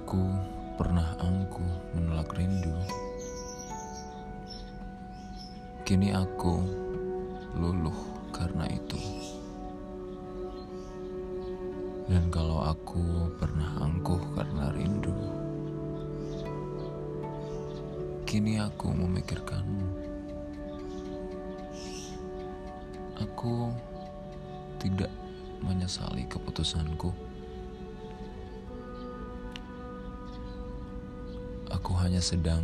Aku pernah angkuh menolak rindu. Kini aku luluh karena itu. Dan kalau aku pernah angkuh karena rindu, kini aku memikirkanmu. Aku tidak menyesali keputusanku. Aku hanya sedang.